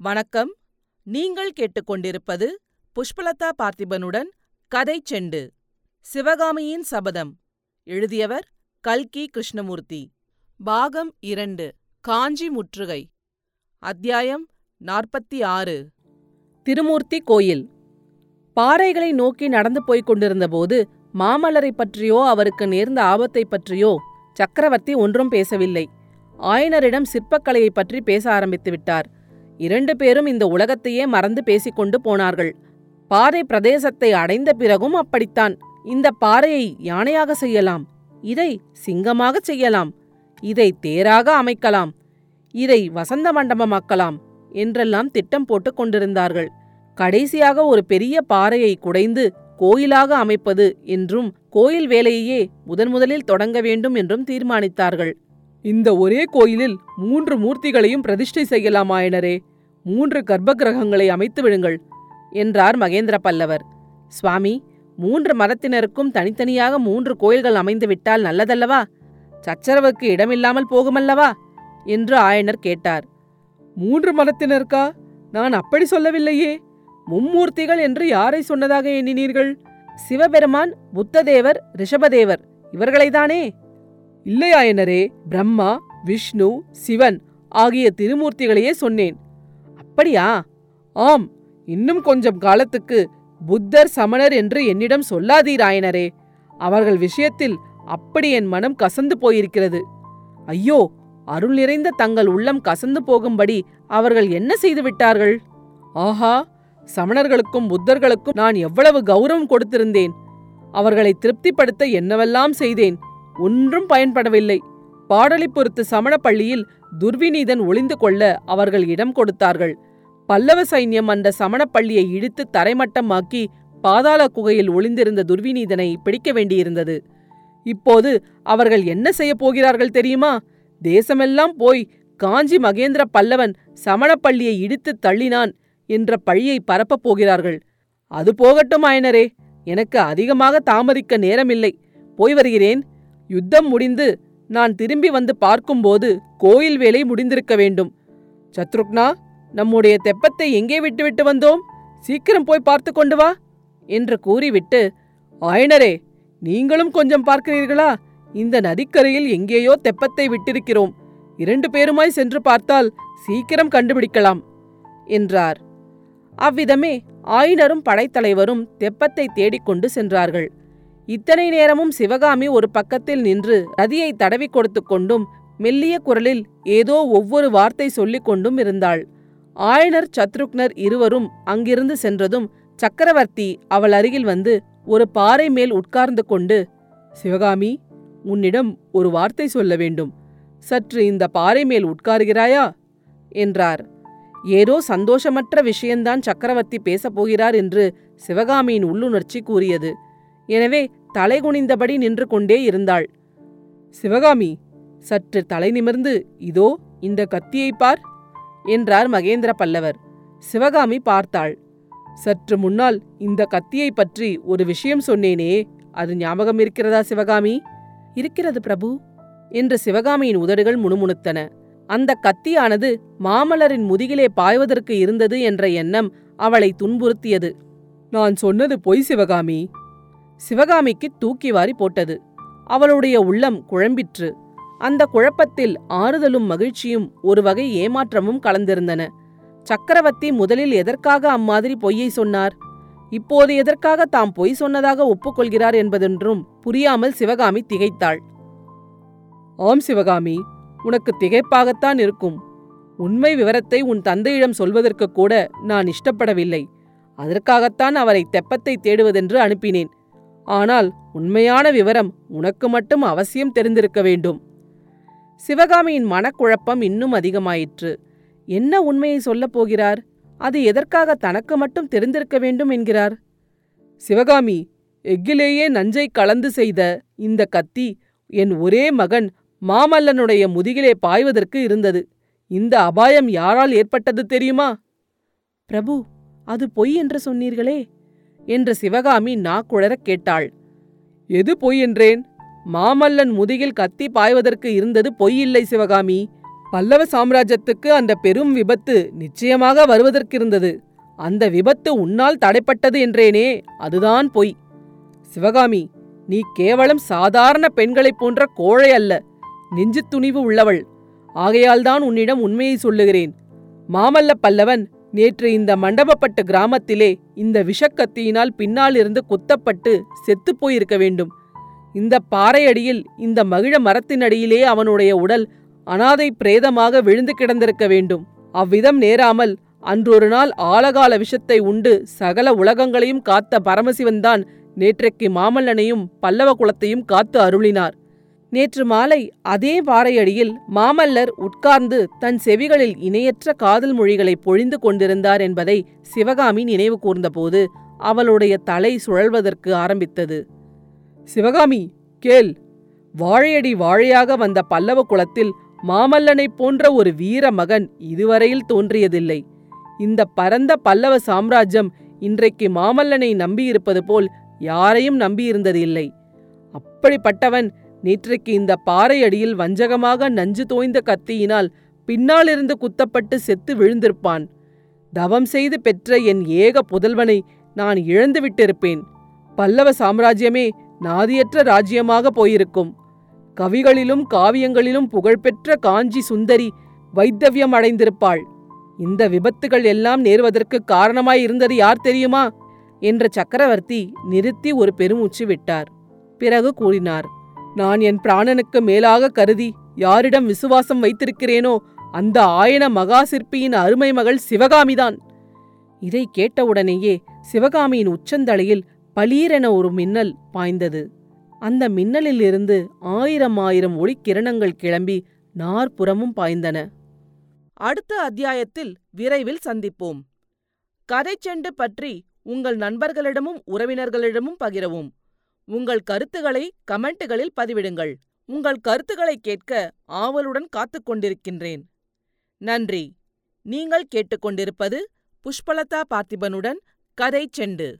வணக்கம். நீங்கள் கேட்டுக்கொண்டிருப்பது புஷ்பலதா பார்த்திபனுடன் கதை செண்டு சிவகாமியின் சபதம். எழுதியவர் கல்கி கிருஷ்ணமூர்த்தி. பாகம் இரண்டு காஞ்சி முற்றுகை. அத்தியாயம் நாற்பத்தி ஆறு திருமூர்த்தி கோயில். பாறைகளை நோக்கி நடந்து போய்க் கொண்டிருந்தபோது மாமல்லரை பற்றியோ அவருக்கு நேர்ந்த ஆபத்தை பற்றியோ சக்கரவர்த்தி ஒன்றும் பேசவில்லை. ஆயனரிடம் சிற்பக்கலையை பற்றி பேச ஆரம்பித்து விட்டார். இரண்டு பேரும் இந்த உலகத்தையே மறந்து பேசிக்கொண்டு போனார்கள். பாறை பிரதேசத்தை அடைந்த பிறகும் அப்படித்தான். இந்த பாறையை யானையாக செய்யலாம். இதை சிங்கமாக செய்யலாம். இதை தேராக அமைக்கலாம். இதை வசந்த மண்டபமாக்கலாம் என்றெல்லாம் திட்டம் போட்டுக் கொண்டிருந்தார்கள். கடைசியாக ஒரு பெரிய பாறையை குடைந்து கோயிலாக அமைப்பது என்றும் கோயில் வேலையையே முதன் முதலில் தொடங்க வேண்டும் என்றும் தீர்மானித்தார்கள். இந்த ஒரே கோயிலில் மூன்று மூர்த்திகளையும் பிரதிஷ்டை செய்யலாமாயனரே? மூன்று கர்ப்ப கிரகங்களை அமைத்து விடுங்கள் என்றார் மகேந்திர பல்லவர். சுவாமி மூன்று மதத்தினருக்கும் தனித்தனியாக மூன்று கோயில்கள் அமைந்து விட்டால் நல்லதல்லவா? சச்சரவுக்கு இடமில்லாமல் போகுமல்லவா? என்று ஆயனர் கேட்டார். மூன்று மதத்தினருக்கா நான் அப்படி சொல்லவில்லையே. மும்மூர்த்திகள் என்று யாரை சொன்னதாக எண்ணினீர்கள்? சிவபெருமான் புத்ததேவர் ரிஷபதேவர் இவர்களைதானே? இல்லை ஆயனரே பிரம்மா விஷ்ணு சிவன் ஆகிய திருமூர்த்திகளையே சொன்னேன். அப்படியா? ஆம் இன்னும் கொஞ்சம் காலத்துக்கு புத்தர் சமணர் என்று என்னிடம் சொல்லாதீராயனரே அவர்கள் விஷயத்தில் அப்படி என் மனம் கசந்து போயிருக்கிறது. ஐயோ அருள் நிறைந்த தங்கள் உள்ளம் கசந்து போகும்படி அவர்கள் என்ன செய்து விட்டார்கள்? ஆஹா சமணர்களுக்கும் புத்தர்களுக்கும் நான் எவ்வளவு கௌரவம் கொடுத்திருந்தேன். அவர்களை திருப்திப்படுத்த என்னவெல்லாம் செய்தேன் ஒன்றும் பயன்படவில்லை. பாடலிபுரத்து சமண பள்ளியில் துர்விநீதன் ஒளிந்து கொள்ள அவர்கள் இடம் கொடுத்தார்கள். பல்லவ சைன்யம் அந்த சமண பள்ளியை இடித்து தரைமட்டமாக்கி பாதாள குகையில் ஒளிந்திருந்த துர்விநீதனை பிடிக்க வேண்டியிருந்தது. இப்போது அவர்கள் என்ன செய்யப் போகிறார்கள் தெரியுமா? தேசமெல்லாம் போய் காஞ்சி மகேந்திர பல்லவன் சமணப்பள்ளியை இடித்து தள்ளினான் என்ற பழியை பரப்பப் போகிறார்கள். அது போகட்டும் ஆயனரே. எனக்கு அதிகமாக தாமதிக்க நேரமில்லை. போய் வருகிறேன். யுத்தம் முடிந்து நான் திரும்பி வந்து பார்க்கும்போது கோயில் வேலை முடிந்திருக்க வேண்டும். சத்ருக்னா நம்முடைய தெப்பத்தை எங்கே விட்டுவிட்டு வந்தோம்? சீக்கிரம் போய் பார்த்து கொண்டு வா என்று கூறிவிட்டு ஆயனரே நீங்களும் கொஞ்சம் பார்க்கிறீர்களா? இந்த நதிக்கரையில் எங்கேயோ தெப்பத்தை விட்டிருக்கிறோம். இரண்டு பேருமாய் சென்று பார்த்தால் சீக்கிரம் கண்டுபிடிக்கலாம் என்றார். அவ்விதமே ஆயினரும் படைத்தலைவரும் தெப்பத்தை தேடிக்கொண்டு சென்றார்கள். இத்தனை நேரமும் சிவகாமி ஒரு பக்கத்தில் நின்று ரதியை தடவி கொடுத்து கொண்டும் மெல்லிய குரலில் ஏதோ ஒவ்வொரு வார்த்தை சொல்லிக் கொண்டும் இருந்தாள். ஆயனர் சத்ருக்னர் இருவரும் அங்கிருந்து சென்றதும் சக்கரவர்த்தி அவள் அருகில் வந்து ஒரு பாறை மேல் உட்கார்ந்து கொண்டு சிவகாமி உன்னிடம் ஒரு வார்த்தை சொல்ல வேண்டும். சற்று இந்த பாறை மேல் உட்காருகிறாயா? என்றார். ஏதோ சந்தோஷமற்ற விஷயந்தான் சக்கரவர்த்தி பேசப் போகிறார் என்று சிவகாமியின் உள்ளுணர்ச்சி கூறியது. எனவே தலை குனிந்தபடி நின்று கொண்டே இருந்தாள். சிவகாமி சற்று தலை நிமிர்ந்து இதோ இந்த கத்தியை பார் என்றார் மகேந்திர பல்லவர். சிவகாமி பார்த்தாள். சற்று முன்னால் இந்த கத்தியை பற்றி ஒரு விஷயம் சொன்னேனே அது ஞாபகம் இருக்கிறதா சிவகாமி? இருக்கிறது பிரபு என்று சிவகாமியின் உதடுகள் முணுமுணுத்தன. அந்த கத்தியானது மாமலரின் முதுகிலே பாய்வதற்கு இருந்தது என்ற எண்ணம் அவளை துன்புறுத்தியது. நான் சொன்னது பொய் சிவகாமி. சிவகாமிக்கு தூக்கி வாரி போட்டது. அவளுடைய உள்ளம் குழம்பிற்று. அந்த குழப்பத்தில் ஆறுதலும் மகிழ்ச்சியும் ஒரு வகை ஏமாற்றமும் கலந்திருந்தன. சக்கரவர்த்தி முதலில் எதற்காக அம்மாதிரி பொய்யை சொன்னார்? இப்போது எதற்காக தாம் பொய் சொன்னதாக ஒப்புக்கொள்கிறார் என்பதென்றும் புரியாமல் சிவகாமி திகைத்தாள். ஆம் சிவகாமி உனக்கு திகைப்பாகத்தான் இருக்கும். உண்மை விவரத்தை உன் தந்தையிடம் சொல்வதற்கு கூட நான் இஷ்டப்படவில்லை. அதற்காகத்தான் அவரை தெப்பத்தை தேடுவதென்று அனுப்பினேன். ஆனால் உண்மையான விவரம் உனக்கு மட்டும் அவசியம் தெரிந்திருக்க வேண்டும். சிவகாமியின் மனக்குழப்பம் இன்னும் அதிகமாயிற்று. என்ன உண்மையை சொல்லப் போகிறார்? அது எதற்காக தனக்கு மட்டும் தெரிந்திருக்க வேண்டும் என்கிறார்? சிவகாமி எஃகிலேயே நஞ்சை கலந்து செய்த இந்த கத்தி என் ஒரே மகன் மாமல்லனுடைய முதுகிலே பாய்வதற்கு இருந்தது. இந்த அபாயம் யாரால் ஏற்பட்டது தெரியுமா? பிரபு அது பொய் என்று சொன்னீர்களே. என்று சிவகாமி நாக்குழறக் கேட்டாள். எது பொய் என்றேன்? மாமல்லன் முதுகில் கத்தி பாய்வதற்கு இருந்தது பொய்யில்லை சிவகாமி. பல்லவ சாம்ராஜ்யத்துக்கு அந்த பெரும் விபத்து நிச்சயமாக வருவதற்கிருந்தது. அந்த விபத்து உன்னால் தடைப்பட்டது என்றேனே அதுதான் பொய். சிவகாமி நீ கேவலம் சாதாரண பெண்களைப் போன்ற கோழை அல்ல. நெஞ்சு துணிவு உள்ளவள். ஆகையால்தான் உன்னிடம் உண்மையை சொல்லுகிறேன். மாமல்ல பல்லவன் நேற்று இந்த மண்டபப்பட்டு கிராமத்திலே இந்த விஷக்கத்தியினால் பின்னாலிருந்து குத்தப்பட்டு செத்துப் போயிருக்க வேண்டும். இந்த பாறையடியில் இந்த மகிழ மரத்தினடியிலே அவனுடைய உடல் அனாதை பிரேதமாக விழுந்து கிடந்திருக்க வேண்டும். அவ்விதம் நேராமல் அன்றொரு நாள் ஆலகால விஷத்தை உண்டு சகல உலகங்களையும் காத்த பரமசிவன்தான் நேற்றைக்கு மாமல்லனையும் பல்லவ குலத்தையும் காத்து அருளினார். நேற்று மாலை அதே பாறையடியில் மாமல்லர் உட்கார்ந்து தன் செவிகளில் இணையற்ற காதல் மொழிகளை பொழிந்து கொண்டிருந்தார் என்பதை சிவகாமி நினைவு கூர்ந்தபோது அவளுடைய தலை சுழல்வதற்கு ஆரம்பித்தது. சிவகாமி கேள். வாழையடி வாழையாக வந்த பல்லவ குலத்தில் மாமல்லனைப் போன்ற ஒரு வீர மகன் இதுவரையில் தோன்றியதில்லை. இந்த பரந்த பல்லவ சாம்ராஜ்யம் இன்றைக்கு மாமல்லனை நம்பியிருப்பது போல் யாரையும் நம்பியிருந்ததில்லை. அப்படிப்பட்டவன் நேற்றைக்கு இந்த பாறை அடியில் வஞ்சகமாக நஞ்சு தோய்ந்த கத்தியினால் பின்னாலிருந்து குத்தப்பட்டு செத்து விழுந்திருப்பான். தவம் செய்து பெற்ற என் ஏக புதல்வனை நான் இழந்து விட்டிருப்பேன். பல்லவ சாம்ராஜ்யமே நாதியற்ற ராஜ்யமாக போயிருக்கும். கவிகளிலும் காவியங்களிலும் புகழ்பெற்ற காஞ்சி சுந்தரி வைத்தவியம் அடைந்திருப்பாள். இந்த விபத்துகள் எல்லாம் நேர்வதற்கு காரணமாய் இருந்தது யார் தெரியுமா? என்ற சக்கரவர்த்தி நிறுத்தி ஒரு பெருமூச்சு விட்டார். பிறகு கூறினார் நான் என் பிராணனுக்கு மேலாக கருதி யாரிடம் விசுவாசம் வைத்திருக்கிறேனோ அந்த ஆயன மகா சிற்பியின் அருமை மகள் சிவகாமிதான். இதை கேட்டவுடனேயே சிவகாமியின் உச்சந்தலையில் பளீரென ஒரு மின்னல் பாய்ந்தது. அந்த மின்னலிலிருந்து ஆயிரம் ஆயிரம் ஒளிக்கிரணங்கள் கிளம்பி நாற்புறமும் பாய்ந்தன. அடுத்த அத்தியாயத்தில் விரைவில் சந்திப்போம். கதைச்செண்டு பற்றி உங்கள் நண்பர்களிடமும் உறவினர்களிடமும் பகிரவும். உங்கள் கருத்துக்களை கமெண்ட்டுகளில் பதிவிடுங்கள். உங்கள் கருத்துக்களை கேட்க ஆவலுடன் காத்துக் கொண்டிருக்கின்றேன். நன்றி. நீங்கள் கேட்டுக்கொண்டிருப்பது புஷ்பலதா பார்த்திபனுடன் கதை செண்டு.